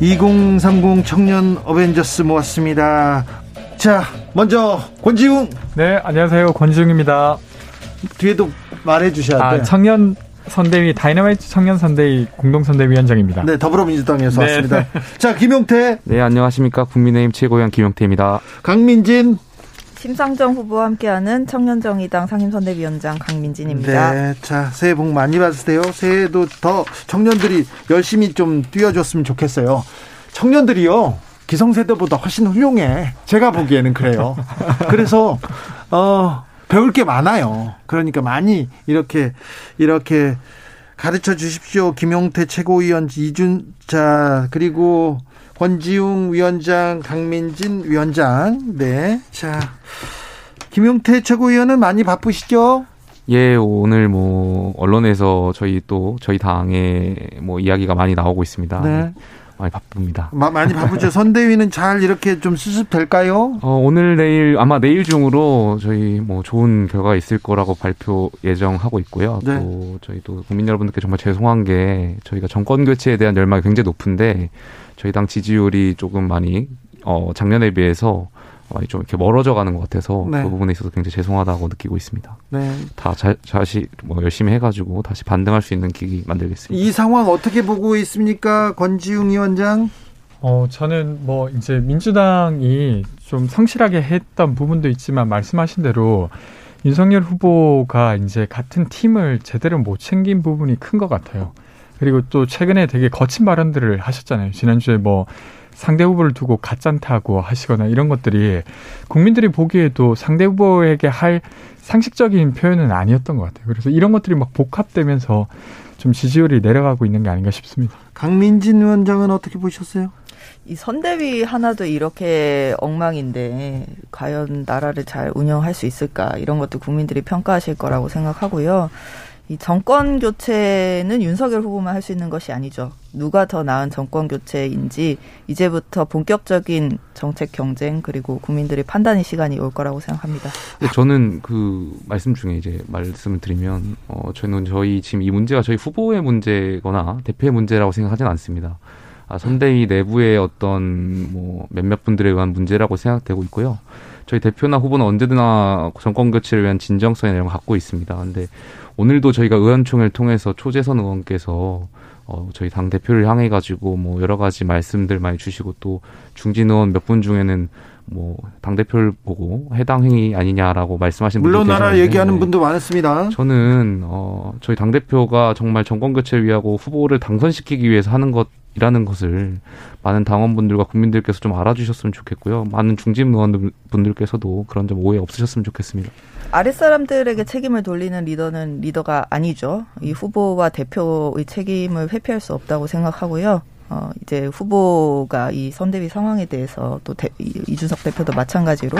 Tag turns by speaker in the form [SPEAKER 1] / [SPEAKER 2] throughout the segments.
[SPEAKER 1] 2030 청년 어벤져스 모았습니다. 자, 먼저 권지웅.
[SPEAKER 2] 네, 안녕하세요. 권지웅입니다.
[SPEAKER 1] 뒤에도 말해 주셔야
[SPEAKER 2] 아,
[SPEAKER 1] 돼요.
[SPEAKER 2] 청년 선대위 다이너마이트 청년 선대위 공동 선대위원장입니다.
[SPEAKER 1] 네, 더불어민주당에서
[SPEAKER 2] 네.
[SPEAKER 1] 왔습니다. 자, 김용태,
[SPEAKER 3] 네, 안녕하십니까. 국민의힘 최고위원 김용태입니다.
[SPEAKER 1] 강민진.
[SPEAKER 4] 심상정 후보와 함께하는 청년정의당 상임선대위원장 강민진입니다.
[SPEAKER 1] 네, 자, 새해 복 많이 받으세요. 새해도 더 청년들이 열심히 좀 뛰어줬으면 좋겠어요. 청년들이요. 기성세대보다 훨씬 훌륭해. 제가 보기에는 그래요. 그래서 어 배울 게 많아요. 그러니까 많이 이렇게 이렇게 가르쳐 주십시오. 김용태 최고위원 이준자 그리고 권지웅 위원장, 강민진 위원장. 네. 자. 김용태 최고위원은 많이 바쁘시죠?
[SPEAKER 3] 예, 오늘 뭐 언론에서 저희 또 저희 당의 뭐 이야기가 많이 나오고 있습니다.
[SPEAKER 1] 네.
[SPEAKER 3] 많이 바쁩니다.
[SPEAKER 1] 마- 많이 바쁘죠. 선대위는 잘 이렇게 좀 수습될까요?
[SPEAKER 3] 어, 오늘 내일 아마 내일 중으로 저희 뭐 좋은 결과가 있을 거라고 발표 예정하고 있고요.
[SPEAKER 1] 네.
[SPEAKER 3] 또 저희 또 국민 여러분들께 정말 죄송한 게 저희가 정권 교체에 대한 열망이 굉장히 높은데 저희 당 지지율이 조금 많이 어 작년에 비해서 많이 좀 이렇게 멀어져 가는 것 같아서
[SPEAKER 1] 네.
[SPEAKER 3] 그 부분에 있어서 굉장히 죄송하다고 느끼고 있습니다.
[SPEAKER 1] 네.
[SPEAKER 3] 다 자, 다시 뭐 열심히 해가지고 다시 반등할 수 있는 기기 만들겠습니다.
[SPEAKER 1] 이 상황 어떻게 보고 있습니까? 권지웅 위원장?
[SPEAKER 2] 어, 저는 뭐 이제 민주당이 좀 성실하게 했던 부분도 있지만 말씀하신 대로 윤석열 후보가 이제 같은 팀을 제대로 못 챙긴 부분이 큰 것 같아요. 그리고 또 최근에 되게 거친 발언들을 하셨잖아요. 지난주에 뭐 상대 후보를 두고 가짠타고 하시거나 이런 것들이 국민들이 보기에도 상대 후보에게 할 상식적인 표현은 아니었던 것 같아요. 그래서 이런 것들이 막 복합되면서 좀 지지율이 내려가고 있는 게 아닌가 싶습니다.
[SPEAKER 1] 강민진 위원장은 어떻게 보셨어요?
[SPEAKER 4] 이 선대위 하나도 이렇게 엉망인데 과연 나라를 잘 운영할 수 있을까 이런 것도 국민들이 평가하실 거라고 생각하고요. 이 정권 교체는 윤석열 후보만 할 수 있는 것이 아니죠. 누가 더 나은 정권 교체인지 이제부터 본격적인 정책 경쟁 그리고 국민들의 판단의 시간이 올 거라고 생각합니다.
[SPEAKER 3] 저는 그 말씀 중에 이제 말씀을 드리면 어 저는 저희 지금 이 문제가 저희 후보의 문제거나 대표의 문제라고 생각하지는 않습니다. 아, 선대위 내부의 어떤 뭐 몇몇 분들에 의한 문제라고 생각되고 있고요. 저희 대표나 후보는 언제나 정권 교체를 위한 진정성이나 이런 걸 갖고 있습니다. 근데 오늘도 저희가 의원총회를 통해서 초재선 의원께서 어, 저희 당 대표를 향해 가지고 뭐 여러 가지 말씀들 많이 주시고 또 중진 의원 몇 분 중에는 뭐당 대표를 보고 해당 행위 아니냐라고 말씀하신 분도
[SPEAKER 1] 물러나라
[SPEAKER 3] 계셨는데
[SPEAKER 1] 얘기하는 분도 많았습니다.
[SPEAKER 3] 저는 어 저희 당 대표가 정말 정권 교체를 위하고 후보를 당선시키기 위해서 하는 것 이라는 것을 많은 당원분들과 국민들께서 좀 알아주셨으면 좋겠고요. 많은 중진 의원분들께서도 그런 점 오해 없으셨으면 좋겠습니다.
[SPEAKER 4] 아랫사람들에게 책임을 돌리는 리더는 리더가 아니죠. 이 후보와 대표의 책임을 회피할 수 없다고 생각하고요. 어, 이제 후보가 이 선대위 상황에 대해서 또 대, 이- 이준석 대표도 마찬가지로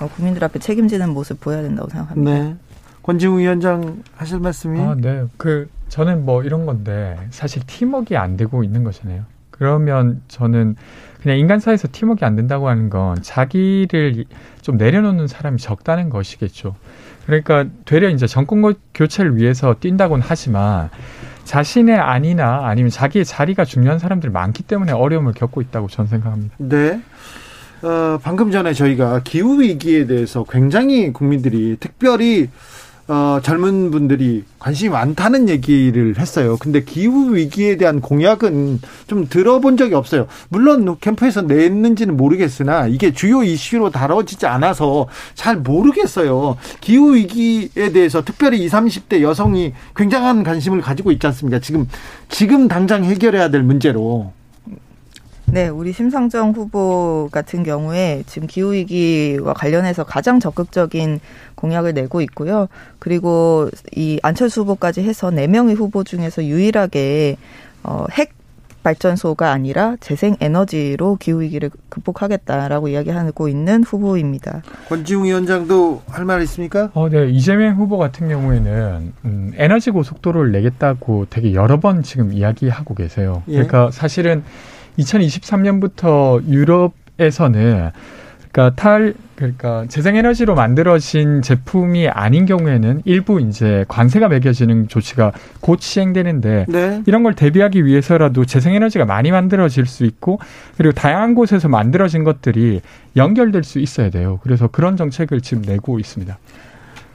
[SPEAKER 4] 어, 국민들 앞에 책임지는 모습 보여야 된다고 생각합니다.
[SPEAKER 1] 네. 권지웅 위원장 하실 말씀이
[SPEAKER 2] 아, 네. 그 저는 뭐 이런 건데 사실 팀워크가 안 되고 있는 거잖아요. 그러면 저는 그냥 인간사에서 팀워크가 안 된다고 하는 건 자기를 좀 내려놓는 사람이 적다는 것이겠죠. 그러니까 되려 이제 정권 고- 교체를 위해서 뛴다고는 하지만 자신의 안이나 아니면 자기의 자리가 중요한 사람들이 많기 때문에 어려움을 겪고 있다고 저는 생각합니다.
[SPEAKER 1] 네. 어, 방금 전에 저희가 기후 위기에 대해서 굉장히 국민들이 특별히 어, 젊은 분들이 관심이 많다는 얘기를 했어요. 근데 기후 위기에 대한 공약은 좀 들어본 적이 없어요. 물론 캠프에서 냈는지는 모르겠으나 이게 주요 이슈로 다뤄지지 않아서 잘 모르겠어요. 기후 위기에 대해서 특별히 20, 30대 여성이 굉장한 관심을 가지고 있지 않습니까? 지금 지금 당장 해결해야 될 문제로.
[SPEAKER 4] 네, 우리 심상정 후보 같은 경우에 지금 기후위기와 관련해서 가장 적극적인 공약을 내고 있고요. 그리고 이 안철수 후보까지 해서 네명의 후보 중에서 유일하게 어, 핵 발전소가 아니라 재생 에너지로 기후 위기를 극복하겠다라고 이야기하고 있는 후보입니다.
[SPEAKER 1] 권지웅 위원장도 할 말 있습니까?
[SPEAKER 2] 어, 네. 이재명 후보 같은 경우에는 음, 에너지 고속도로를 내겠다고 되게 여러 번 지금 이야기하고 계세요.
[SPEAKER 1] 예.
[SPEAKER 2] 그러니까 사실은 2023년부터 유럽에서는 그러니까 탈 그러니까 재생에너지로 만들어진 제품이 아닌 경우에는 일부 이제 관세가 매겨지는 조치가 곧 시행되는데
[SPEAKER 1] 네.
[SPEAKER 2] 이런 걸 대비하기 위해서라도 재생에너지가 많이 만들어질 수 있고 그리고 다양한 곳에서 만들어진 것들이 연결될 수 있어야 돼요. 그래서 그런 정책을 지금 내고 있습니다.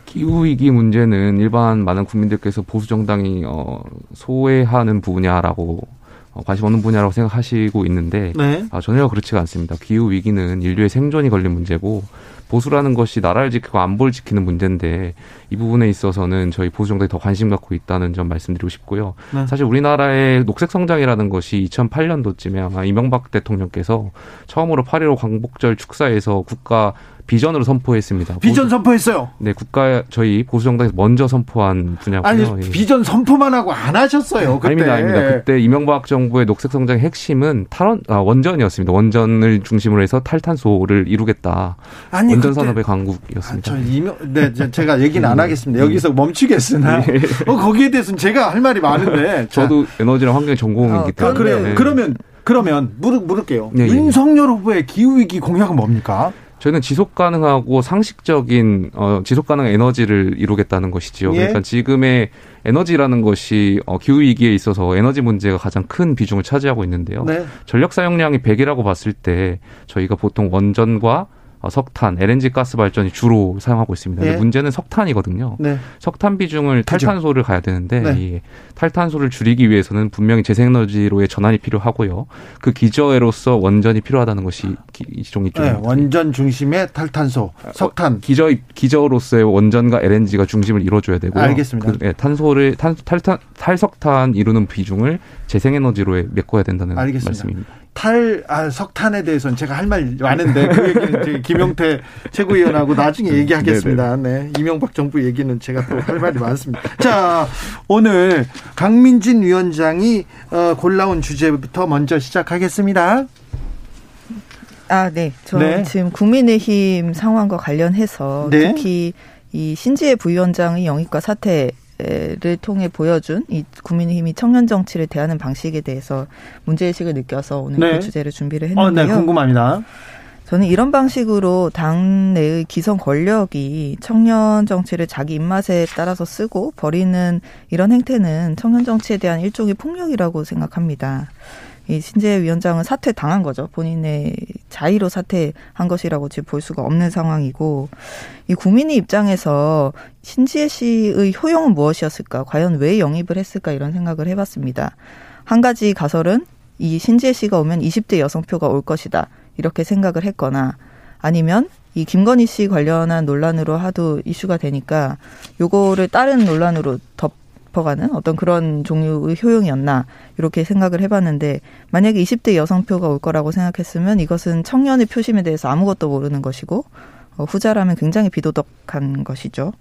[SPEAKER 3] 기후 위기 문제는 일반 많은 국민들께서 보수 정당이 어, 소외하는 분야라고 어, 관심 없는 분야라고 생각하시고 있는데
[SPEAKER 1] 네.
[SPEAKER 3] 아, 전혀 그렇지가 않습니다. 기후 위기는 인류의 생존이 걸린 문제고 보수라는 것이 나라를 지키고 안보를 지키는 문제인데 이 부분에 있어서는 저희 보수 정당이 더 관심 갖고 있다는 점 말씀드리고 싶고요.
[SPEAKER 1] 네.
[SPEAKER 3] 사실 우리나라의 녹색 성장이라는 것이 2008년도쯤에 아마 이명박 대통령께서 처음으로 8.15 광복절 축사에서 국가 비전으로 선포했습니다.
[SPEAKER 1] 비전
[SPEAKER 3] 보수-
[SPEAKER 1] 선포했어요.
[SPEAKER 3] 네, 국가 저희 보수 정당에서 먼저 선포한 분야고요.
[SPEAKER 1] 아니
[SPEAKER 3] 예.
[SPEAKER 1] 비전 선포만 하고 안 하셨어요. 그때.
[SPEAKER 3] 아닙니다, 아닙니다. 그때 이명박 정부의 녹색 성장의 핵심은 탈원 아, 원전이었습니다. 원전을 중심으로 해서 탈탄소를 이루겠다.
[SPEAKER 1] 아니
[SPEAKER 3] 원전
[SPEAKER 1] 그때-
[SPEAKER 3] 산업의
[SPEAKER 1] 아,
[SPEAKER 3] 강국이었습니다.
[SPEAKER 1] 저 이명, 네, 제- 제가 얘기는 안
[SPEAKER 3] 음,
[SPEAKER 1] 하겠습니다.
[SPEAKER 3] 음.
[SPEAKER 1] 여기서 멈추겠으나 어, 거기에 대해서는 제가 할 말이 많은데. 자,
[SPEAKER 3] 저도 에너지랑 환경 전공이기
[SPEAKER 4] 어,
[SPEAKER 1] 아,
[SPEAKER 3] 때문에
[SPEAKER 1] 그래요.
[SPEAKER 3] 네.
[SPEAKER 1] 그러면 그러면 물을 물을게요.
[SPEAKER 3] 네, 예, 예.
[SPEAKER 1] 윤석열 후보의 기후 위기 공약은 뭡니까?
[SPEAKER 3] 저희는 지속 가능하고 상식적인 어, 지속 가능한 에너지를 이루겠다는 것이지요.
[SPEAKER 1] 예.
[SPEAKER 3] 그러니까 지금의 에너지라는 것이 어, 기후 위기에 있어서 에너지 문제가 가장 큰 비중을 차지하고 있는데요.
[SPEAKER 1] 네.
[SPEAKER 3] 전력 사용량이 100이라고 봤을 때 저희가 보통 원전과 어, 석탄, LNG 가스 발전이 주로 사용하고 있습니다.
[SPEAKER 1] 예.
[SPEAKER 3] 문제는 석탄이거든요.
[SPEAKER 1] 네.
[SPEAKER 3] 석탄 비중을
[SPEAKER 1] 그죠.
[SPEAKER 3] 탈탄소를 가야 되는데
[SPEAKER 1] 네.
[SPEAKER 3] 이 탈탄소를 줄이기 위해서는 분명히 재생에너지로의 전환이 필요하고요. 그 기저에로서 원전이 필요하다는 것이 이쪽.
[SPEAKER 1] 네, 원전 중심의 탈탄소, 석탄.
[SPEAKER 3] 기저 기저로서의 원전과 LNG가 중심을 이뤄줘야 되고요.
[SPEAKER 1] 알겠습니다.
[SPEAKER 3] 그, 예, 탄소를 탄, 탈탄 탈석탄 이루는 비중을 재생에너지로 메꿔야 된다는
[SPEAKER 1] 알겠습니다.
[SPEAKER 3] 말씀입니다.
[SPEAKER 1] 탈, 아, 석탄에 대해서는 제가 할 말 많은데, 그 얘기는 이제 김용태 최고위원하고 나중에 얘기하겠습니다. 네. 이명박 정부 얘기는 제가 또 할 말이 많습니다. 자, 오늘 강민진 위원장이 어, 골라온 주제부터 먼저 시작하겠습니다.
[SPEAKER 4] 아, 네. 저
[SPEAKER 1] 네.
[SPEAKER 4] 지금 국민의힘 상황과 관련해서
[SPEAKER 1] 네.
[SPEAKER 4] 특히 이 신지혜 부위원장의 영입과 사퇴 를 통해 보여준 이 국민의힘이 청년 정치를 대하는 방식에 대해서 문제의식을 느껴서 오늘
[SPEAKER 1] 네.
[SPEAKER 4] 그 주제를 준비를
[SPEAKER 1] 어,
[SPEAKER 4] 했는데요.
[SPEAKER 1] 네, 궁금합니다.
[SPEAKER 4] 저는 이런 방식으로 당내의 기성 권력이 청년 정치를 자기 입맛에 따라서 쓰고 버리는 이런 행태는 청년 정치에 대한 일종의 폭력이라고 생각합니다. 이 신재 위원장은 사퇴 당한 거죠. 본인의 자의로 사퇴한 것이라고 지금 볼 수가 없는 상황이고 이 국민의 입장에서 신지혜 씨의 효용은 무엇이었을까? 과연 왜 영입을 했을까? 이런 생각을 해봤습니다. 한 가지 가설은 이 신지혜 씨가 오면 20대 여성표가 올 것이다. 이렇게 생각을 했거나 아니면 이 김건희 씨 관련한 논란으로 하도 이슈가 되니까 요거를 다른 논란으로 덮 어가는 어떤 그런 종류의 효용이었나 이렇게 생각을 해봤는데 만약에 20대 여성표가 올 거라고 생각했으면 이것은 청년의 표심에 대해서 아무것도 모르는 것이고 어, 후자라면 굉장히 비도덕한 것이죠.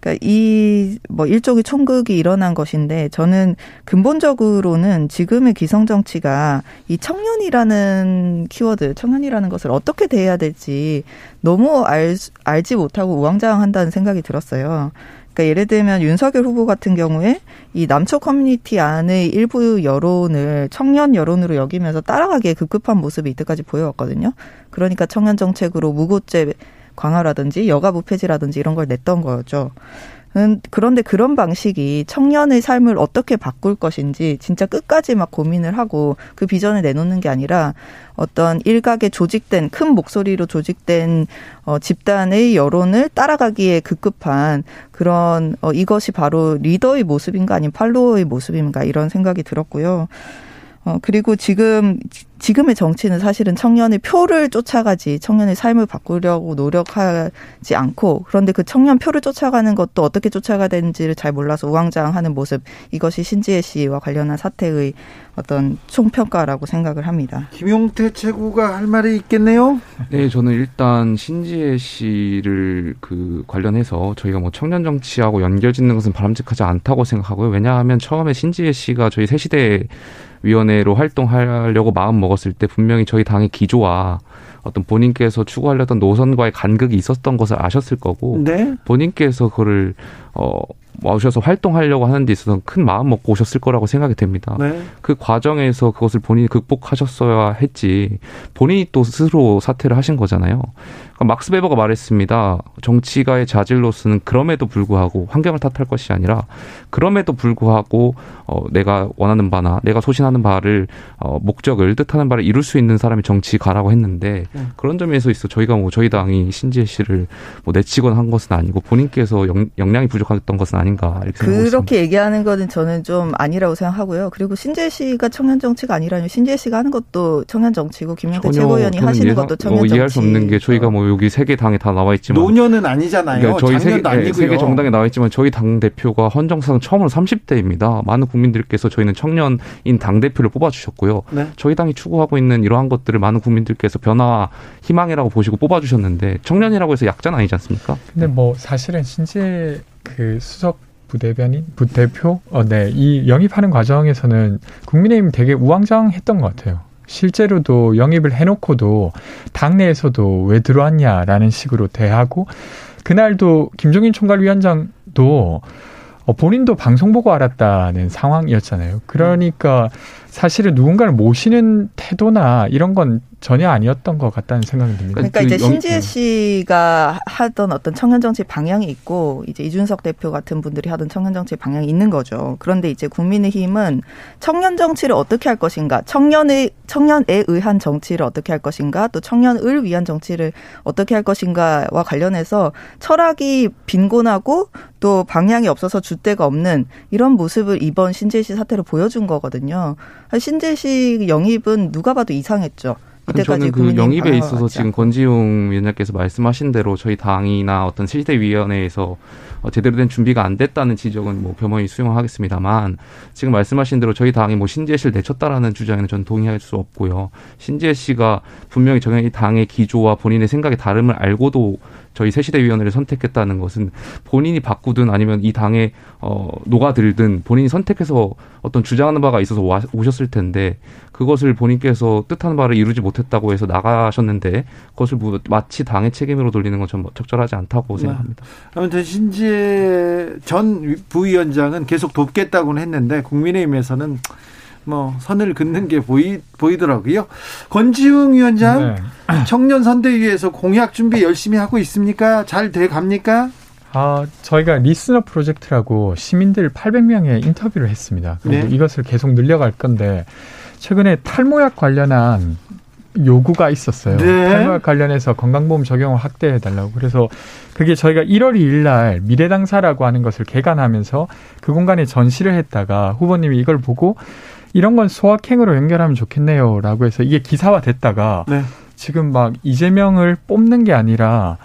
[SPEAKER 4] 그러니까 이 뭐 일종의 총극이 일어난 것인데 저는 근본적으로는 지금의 기성 정치가 이 청년이라는 키워드, 청년이라는 것을 어떻게 대해야 될지 너무 알, 알지 못하고 우왕좌왕한다는 생각이 들었어요. 그러니까 예를 들면 윤석열 후보 같은 경우에 이 남초 커뮤니티 안의 일부 여론을 청년 여론으로 여기면서 따라가기에 급급한 모습이 이때까지 보여왔거든요. 그러니까 청년 정책으로 무고죄 강화라든지 여가부 폐지라든지 이런 걸 냈던 거죠. 음, 그런데 그런 방식이 청년의 삶을 어떻게 바꿀 것인지 진짜 끝까지 막 고민을 하고 그 비전을 내놓는 게 아니라 어떤 일각의 조직된 큰 목소리로 조직된 어, 집단의 여론을 따라가기에 급급한 그런 어, 이것이 바로 리더의 모습인가 아니면 팔로워의 모습인가 이런 생각이 들었고요. 어, 그리고 지금, 지금의 정치는 사실은 청년의 표를 쫓아가지 청년의 삶을 바꾸려고 노력하지 않고 그런데 그 청년 표를 쫓아가는 것도 어떻게 쫓아가야 되는지를 잘 몰라서 우왕좌왕하는 모습 이것이 신지혜 씨와 관련한 사태의 어떤 총평가라고 생각을 합니다.
[SPEAKER 1] 김용태 최고가 할 말이 있겠네요.
[SPEAKER 3] 네, 저는 일단 신지혜 씨를 그 관련해서 저희가 뭐 청년 정치하고 연결 짓는 것은 바람직하지 않다고 생각하고요. 왜냐하면 처음에 신지혜 씨가 저희 새 시대 위원회로 활동하려고 마음 먹었을 때 분명히 저희 당의 기조와 어떤 본인께서 추구하려던 노선과의 간극이 있었던 것을 아셨을 거고
[SPEAKER 1] 네.
[SPEAKER 3] 본인께서 그거를 어 오셔서 활동하려고 하는 데 있어서 큰 마음 먹고 오셨을 거라고 생각이 됩니다.
[SPEAKER 1] 네.
[SPEAKER 3] 그 과정에서 그것을 본인이 극복하셨어야 했지 본인이 또 스스로 사퇴를 하신 거잖아요. 그러니까 막스 베버가 말했습니다. 정치가의 자질로서는 그럼에도 불구하고 환경을 탓할 것이 아니라 그럼에도 불구하고 어, 내가 원하는 바나 내가 소신하는 바를 어, 목적을 뜻하는 바를 이룰 수 있는 사람이 정치가라고 했는데
[SPEAKER 1] 음.
[SPEAKER 3] 그런 점에서 있어 저희가 뭐 저희 당이 신지혜 씨를 뭐 내치거나 한 것은 아니고 본인께서 역, 역량이 부족했던 것은 아닌가 이렇게.
[SPEAKER 4] 그렇게 얘기하는 거는 저는 좀 아니라고 생각하고요. 그리고 신재 씨가 청년 정치가 아니라면 신재 씨가 하는 것도 청년 정치고 김영태 최고위원이 하시는
[SPEAKER 3] 예상-
[SPEAKER 4] 것도 청년
[SPEAKER 3] 뭐
[SPEAKER 4] 정치.
[SPEAKER 3] 이해할 수 없는 게 저희가 뭐 여기 세 개 당에 다 나와 있지만
[SPEAKER 1] 노년은 아니잖아요.
[SPEAKER 3] 그러니까 저희
[SPEAKER 1] 아니고요.
[SPEAKER 3] 세계 정당에 나와 있지만 저희 당 대표가 헌정사상 처음으로 30대입니다. 많은 국민들께서 저희는 청년인 당 대표를 뽑아주셨고요.
[SPEAKER 1] 네.
[SPEAKER 3] 저희 당이 추구하고 있는 이러한 것들을 많은 국민들께서 변화와 희망이라고 보시고 뽑아주셨는데 청년이라고 해서 약자는 아니지 않습니까?
[SPEAKER 2] 근데 뭐 사실은 신재 그 수석 부대변인 부대표 어네 이 영입하는 과정에서는 국민의힘 되게 우왕좌왕했던 것 같아요. 실제로도 영입을 해놓고도 당내에서도 왜 들어왔냐라는 식으로 대하고 그날도 김종인 총괄위원장도 어, 본인도 방송 보고 알았다는 상황이었잖아요. 그러니까 사실은 누군가를 모시는 태도나 이런 건 전혀 아니었던 것 같다는 생각이 듭니다.
[SPEAKER 4] 그러니까
[SPEAKER 3] 그
[SPEAKER 4] 이제
[SPEAKER 3] 영-
[SPEAKER 4] 신지혜 씨가 하던 어떤 청년 정치 방향이 있고 이제 이준석 대표 같은 분들이 하던 청년 정치 방향이 있는 거죠. 그런데 이제 국민의힘은 청년 정치를 어떻게 할 것인가, 청년의 청년에 의한 정치를 어떻게 할 것인가, 또 청년을 위한 정치를 어떻게 할 것인가와 관련해서 철학이 빈곤하고 또 방향이 없어서 줏대가 없는 이런 모습을 이번 신재 씨 사태로 보여준 거거든요. 신재 씨 영입은 누가 봐도 이상했죠.
[SPEAKER 3] 저는 그 영입에 있어서 지금. 권지용 위원장께서 말씀하신 대로 저희 당이나 어떤 실대위원회에서 어, 제대로 된 준비가 안 됐다는 지적은 뭐 겸허히 수용을 하겠습니다만 지금 말씀하신 대로 저희 당이 뭐 신지혜 씨를 내쳤다라는 주장에는 저는 동의할 수 없고요. 신지혜 씨가 분명히 저희 당의 기조와 본인의 생각의 다름을 알고도 저희 새시대위원회를 선택했다는 것은 본인이 바꾸든 아니면 이 당에 어, 녹아들든 본인이 선택해서 어떤 주장하는 바가 있어서 와, 오셨을 텐데 그것을 본인께서 뜻하는 바를 이루지 못했다고 해서 나가셨는데 그것을 뭐 마치 당의 책임으로 돌리는 건 좀 적절하지 않다고
[SPEAKER 1] 네.
[SPEAKER 3] 생각합니다.
[SPEAKER 1] 아무튼 신지혜 전 부위원장은 계속 돕겠다고는 했는데 국민의힘에서는 뭐 선을 긋는 게 보이 보이더라고요. 권지웅 위원장
[SPEAKER 2] 네.
[SPEAKER 1] 청년 선대위에서 공약 준비 열심히 하고 있습니까? 잘 돼 갑니까?
[SPEAKER 2] 아, 저희가 리스너 프로젝트라고 시민들 800명의 인터뷰를 했습니다. 그리고
[SPEAKER 1] 네.
[SPEAKER 2] 이것을 계속 늘려갈 건데 최근에 탈모약 관련한 요구가 있었어요.
[SPEAKER 1] 네.
[SPEAKER 2] 탈모약 관련해서 건강보험 적용을 확대해 달라고. 그래서 그게 저희가 1월 2일 날 미래당사라고 하는 것을 개관하면서 그 공간에 전시를 했다가 후보님이 이걸 보고 이런 건 소확행으로 연결하면 좋겠네요라고 해서 이게 기사화 됐다가
[SPEAKER 1] 네.
[SPEAKER 2] 지금 막 이재명을 뽑는 게 아니라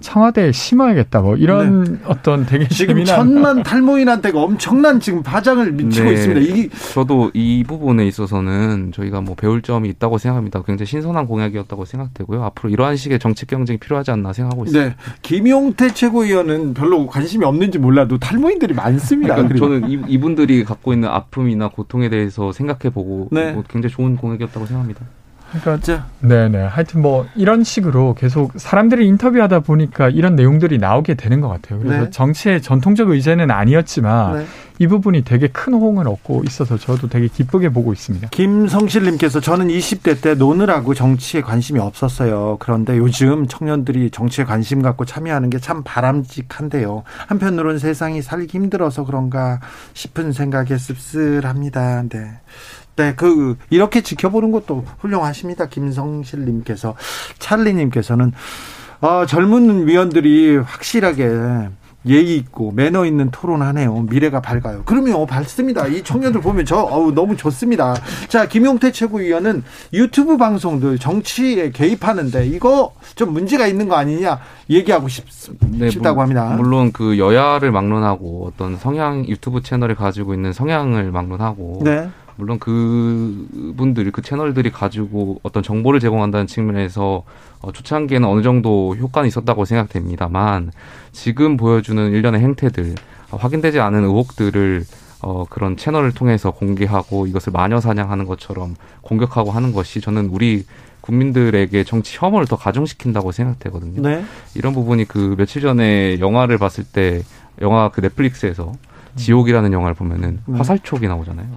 [SPEAKER 2] 청와대에 심어야겠다 뭐 이런 어떤 되게
[SPEAKER 1] 지금
[SPEAKER 2] 재미난
[SPEAKER 1] 천만 탈모인한테가 엄청난 지금 파장을 미치고
[SPEAKER 3] 네.
[SPEAKER 1] 있습니다. 이게
[SPEAKER 3] 저도 이 부분에 있어서는 저희가 뭐 배울 점이 있다고 생각합니다. 굉장히 신선한 공약이었다고 생각되고요. 앞으로 이러한 식의 정책 경쟁이 필요하지 않나 생각하고 있습니다.
[SPEAKER 1] 네. 김용태 최고위원은 별로 관심이 없는지 몰라도 탈모인들이 많습니다.
[SPEAKER 3] 그러니까 저는 이, 이분들이 갖고 있는 아픔이나 고통에 대해서 생각해 보고
[SPEAKER 1] 네.
[SPEAKER 3] 뭐 굉장히 좋은 공약이었다고 생각합니다.
[SPEAKER 2] 그러니까
[SPEAKER 1] 자,
[SPEAKER 2] 네네 하여튼 뭐 이런 식으로 계속 사람들이 인터뷰하다 보니까 이런 내용들이 나오게 되는 것 같아요. 그래서
[SPEAKER 1] 네.
[SPEAKER 2] 정치의 전통적 의제는 아니었지만
[SPEAKER 1] 네.
[SPEAKER 2] 이 부분이 되게 큰 호응을 얻고 있어서 저도 되게 기쁘게 보고 있습니다.
[SPEAKER 1] 김성실님께서 저는 20대 때 노느라고 정치에 관심이 없었어요. 그런데 요즘 청년들이 정치에 관심 갖고 참여하는 게 참 바람직한데요. 한편으로는 세상이 살기 힘들어서 그런가 싶은 생각에 씁쓸합니다. 네. 네, 그, 이렇게 지켜보는 것도 훌륭하십니다. 김성실님께서. 찰리님께서는, 어, 젊은 위원들이 확실하게 예의 있고 매너 있는 토론하네요. 미래가 밝아요. 그러면 밝습니다. 이 청년들 보면 저 어우 너무 좋습니다. 자 김용태 최고위원은 유튜브 방송들 정치에 개입하는데 이거 좀 문제가 있는 거 아니냐 얘기하고 싶,
[SPEAKER 3] 네,
[SPEAKER 1] 싶다고
[SPEAKER 3] 물-
[SPEAKER 1] 합니다.
[SPEAKER 3] 물론 그 여야를 막론하고 어떤 성향 유튜브 채널을 가지고 있는 성향을 막론하고
[SPEAKER 1] 네.
[SPEAKER 3] 물론 그 분들 그 채널들이 가지고 어떤 정보를 제공한다는 측면에서 어, 초창기에는 어느 정도 효과는 있었다고 생각됩니다만 지금 보여주는 일련의 행태들 어, 확인되지 않은 의혹들을 어, 그런 채널을 통해서 공개하고 이것을 마녀 사냥하는 것처럼 공격하고 하는 것이 저는 우리 국민들에게 정치 혐오를 더 가중시킨다고 생각되거든요.
[SPEAKER 1] 네.
[SPEAKER 3] 이런 부분이 그 며칠 전에 영화를 봤을 때 영화 그 넷플릭스에서 지옥이라는 영화를 보면은
[SPEAKER 1] 네.
[SPEAKER 3] 화살촉이 나오잖아요.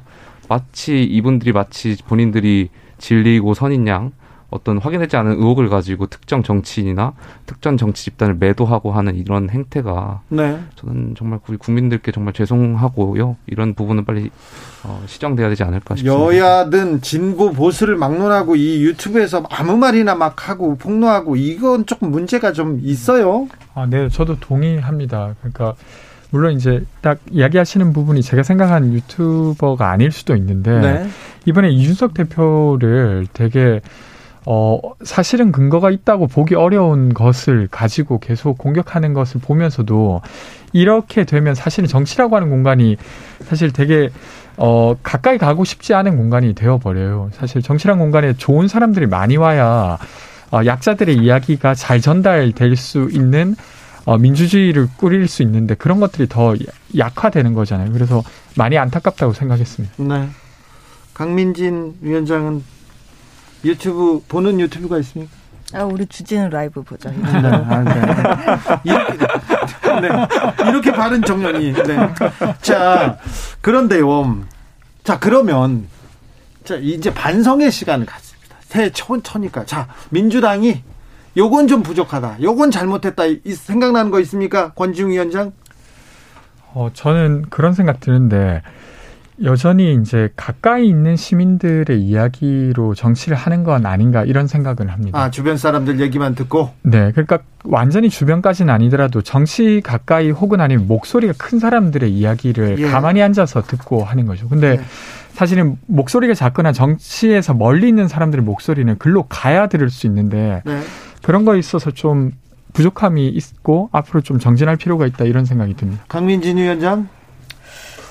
[SPEAKER 3] 마치 이분들이 마치 본인들이 진리고 선인 양 어떤 확인되지 않은 의혹을 가지고 특정 정치인이나 특정 정치 집단을 매도하고 하는 이런 행태가
[SPEAKER 1] 네.
[SPEAKER 3] 저는 정말 우리 국민들께 정말 죄송하고요. 이런 부분은 빨리 어, 시정돼야 되지 않을까 싶습니다.
[SPEAKER 1] 여야든 진보 보수를 막론하고 이 유튜브에서 아무 말이나 막 하고 폭로하고 이건 조금 문제가 좀 있어요.
[SPEAKER 2] 아, 네, 저도 동의합니다. 그러니까 물론 이제 딱 이야기하시는 부분이 제가 생각하는 유튜버가 아닐 수도 있는데
[SPEAKER 1] 네.
[SPEAKER 2] 이번에 이준석 대표를 되게 어 사실은 근거가 있다고 보기 어려운 것을 가지고 계속 공격하는 것을 보면서도 이렇게 되면 사실은 정치라고 하는 공간이 사실 되게 어 가까이 가고 싶지 않은 공간이 되어 버려요. 사실 정치란 공간에 좋은 사람들이 많이 와야 어, 약자들의 이야기가 잘 전달될 수 있는 어, 민주주의를 꾸릴 수 있는데 그런 것들이 더 약화되는 거잖아요. 그래서 많이 안타깝다고 생각했습니다.
[SPEAKER 1] 네. 강민진 위원장은 유튜브 보는 유튜브가 있습니까?
[SPEAKER 4] 아, 우리 주진우 라이브 보자.
[SPEAKER 1] 네. 아, 네. 이렇게, 네. 이렇게 바른 정년이. 네. 자, 그런데요. 자, 그러면 자, 이제 반성의 시간을 갖습니다. 새 천천히까. 자, 민주당이 요건 좀 부족하다. 요건 잘못했다. 이- 생각나는 거 있습니까? 권지웅 위원장?
[SPEAKER 2] 어, 저는 그런 생각 드는데 여전히 이제 가까이 있는 시민들의 이야기로 정치를 하는 건 아닌가 이런 생각은 합니다.
[SPEAKER 1] 아, 주변 사람들 얘기만 듣고
[SPEAKER 2] 네, 그러니까 완전히 주변까지는 아니더라도 정치 가까이 혹은 아니면 목소리가 큰 사람들의 이야기를
[SPEAKER 1] 예.
[SPEAKER 2] 가만히 앉아서 듣고 하는 거죠. 근데
[SPEAKER 1] 네.
[SPEAKER 2] 사실은 목소리가 작거나 정치에서 멀리 있는 사람들의 목소리는 글로 가야 들을 수 있는데
[SPEAKER 1] 네.
[SPEAKER 2] 그런 거에 있어서 좀 부족함이 있고 앞으로 좀 정진할 필요가 있다 이런 생각이 듭니다.
[SPEAKER 1] 강민진 위원장?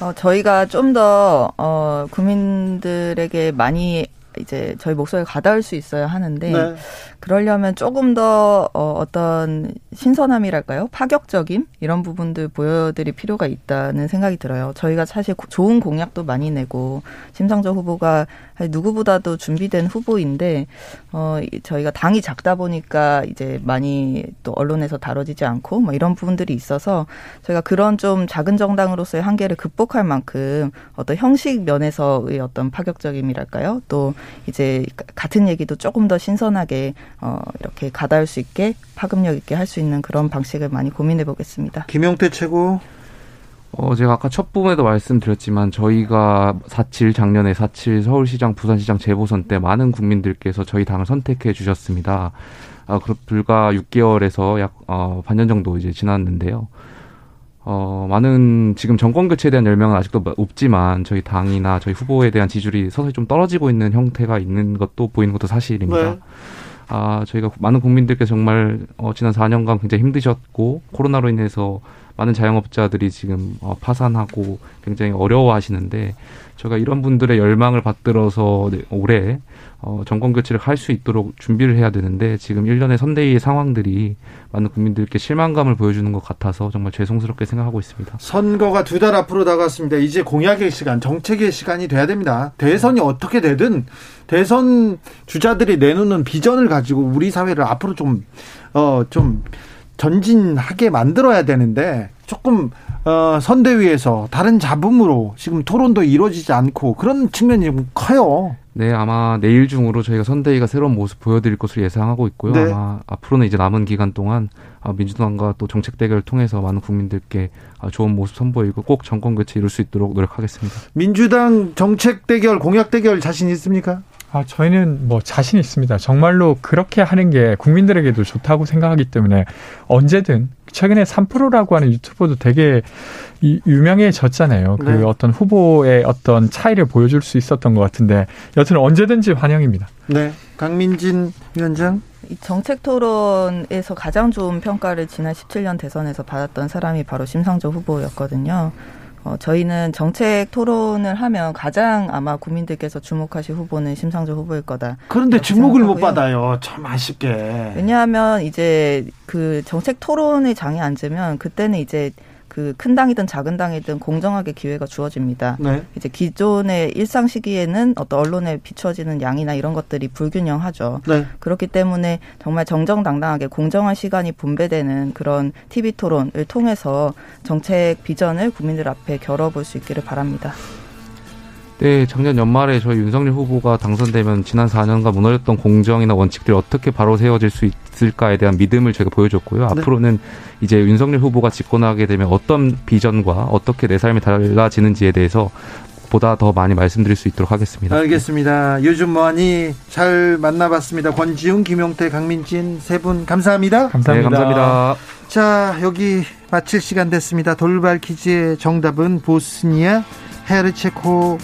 [SPEAKER 4] 어, 저희가 좀 더, 어, 국민들에게 많이 이제 저희 목소리가 가닿을 수 있어야 하는데,
[SPEAKER 1] 네.
[SPEAKER 4] 그러려면 조금 더, 어, 어떤 신선함이랄까요? 파격적인 이런 부분들 보여드릴 필요가 있다는 생각이 들어요. 저희가 사실 고- 좋은 공약도 많이 내고, 심상정 후보가 누구보다도 준비된 후보인데, 어, 이- 저희가 당이 작다 보니까 이제 많이 또 언론에서 다뤄지지 않고, 뭐 이런 부분들이 있어서 저희가 그런 좀 작은 정당으로서의 한계를 극복할 만큼 어떤 형식 면에서의 어떤 파격적임이랄까요? 또 이제 가- 같은 얘기도 조금 더 신선하게 어 이렇게 가닿을 수 있게 파급력 있게 할 수 있는 그런 방식을 많이 고민해 보겠습니다.
[SPEAKER 1] 김용태 최고.
[SPEAKER 3] 어, 제가 아까 첫 부분에도 말씀드렸지만 저희가 4.7 작년에 4.7 서울시장, 부산시장 재보선 때 많은 국민들께서 저희 당을 선택해 주셨습니다. 아, 그 불과 6개월에서 약 어, 반년 정도 이제 지났는데요. 어, 많은 지금 정권 교체에 대한 열명은 아직도 없지만 저희 당이나 저희 후보에 대한 지지율이 서서히 좀 떨어지고 있는 형태가 있는 것도 보이는 것도 사실입니다.
[SPEAKER 1] 네.
[SPEAKER 3] 아, 저희가 많은 국민들께서 정말 어, 지난 4년간 굉장히 힘드셨고 코로나로 인해서 많은 자영업자들이 지금 어, 파산하고 굉장히 어려워하시는데 저희가 이런 분들의 열망을 받들어서 네, 올해 어, 정권 교체를 할 수 있도록 준비를 해야 되는데 지금 일련의 선대위의 상황들이 많은 국민들께 실망감을 보여주는 것 같아서 정말 죄송스럽게 생각하고 있습니다.
[SPEAKER 1] 선거가 두 달 앞으로 다가왔습니다. 이제 공약의 시간, 정책의 시간이 돼야 됩니다. 대선이 어떻게 되든 대선 주자들이 내놓는 비전을 가지고 우리 사회를 앞으로 좀, 어, 좀 전진하게 만들어야 되는데 조금, 어, 선대위에서 다른 잡음으로 지금 토론도 이루어지지 않고 그런 측면이 좀 커요.
[SPEAKER 3] 네, 아마 내일 중으로 저희가 선대위가 새로운 모습 보여드릴 것으로 예상하고 있고요.
[SPEAKER 1] 네.
[SPEAKER 3] 아마 앞으로는 이제 남은 기간 동안 아, 민주당과 또 정책 대결을 통해서 많은 국민들께 아, 좋은 모습 선보이고 꼭 정권 교체 이룰 수 있도록 노력하겠습니다.
[SPEAKER 1] 민주당 정책 대결, 공약 대결 자신 있습니까?
[SPEAKER 2] 아, 저희는 뭐 자신 있습니다. 정말로 그렇게 하는 게 국민들에게도 좋다고 생각하기 때문에 언제든 최근에 3%라고 하는 유튜버도 되게 이- 유명해졌잖아요. 그
[SPEAKER 1] 네.
[SPEAKER 2] 어떤 후보의 어떤 차이를 보여줄 수 있었던 것 같은데 여튼 언제든지 환영입니다.
[SPEAKER 1] 네. 강민진 위원장.
[SPEAKER 4] 이 정책 토론에서 가장 좋은 평가를 지난 17년 대선에서 받았던 사람이 바로 심상정 후보였거든요. 어, 저희는 정책 토론을 하면 가장 아마 국민들께서 주목하실 후보는 심상정 후보일 거다.
[SPEAKER 1] 그런데 주목을 못
[SPEAKER 4] 생각하고요.
[SPEAKER 1] 받아요. 참 아쉽게.
[SPEAKER 4] 왜냐하면 이제 그 정책 토론의 장에 앉으면 그때는 이제 그 큰 당이든 작은 당이든 공정하게 기회가 주어집니다.
[SPEAKER 1] 네.
[SPEAKER 4] 이제 기존의 일상 시기에는 어떤 언론에 비춰지는 양이나 이런 것들이 불균형하죠.
[SPEAKER 1] 네.
[SPEAKER 4] 그렇기 때문에 정말 정정당당하게 공정한 시간이 분배되는 그런 TV 토론을 통해서 정책 비전을 국민들 앞에 겨뤄볼 수 있기를 바랍니다.
[SPEAKER 3] 네, 작년 연말에 저희 윤석열 후보가 당선되면 지난 4년간 무너졌던 공정이나 원칙들이 어떻게 바로 세워질 수 있을까에 대한 믿음을 저희가 보여줬고요.
[SPEAKER 1] 네.
[SPEAKER 3] 앞으로는 이제 윤석열 후보가 집권하게 되면 어떤 비전과 어떻게 내 삶이 달라지는지에 대해서 보다 더 많이 말씀드릴 수 있도록 하겠습니다.
[SPEAKER 1] 알겠습니다. 요즘 뭐하니 잘 만나봤습니다. 권지웅, 김용태, 강민진 세 분 감사합니다.
[SPEAKER 2] 감사합니다.
[SPEAKER 3] 네, 감사합니다.
[SPEAKER 1] 자, 여기 마칠 시간 됐습니다. 돌발 퀴즈의 정답은 보스니아 헤르체코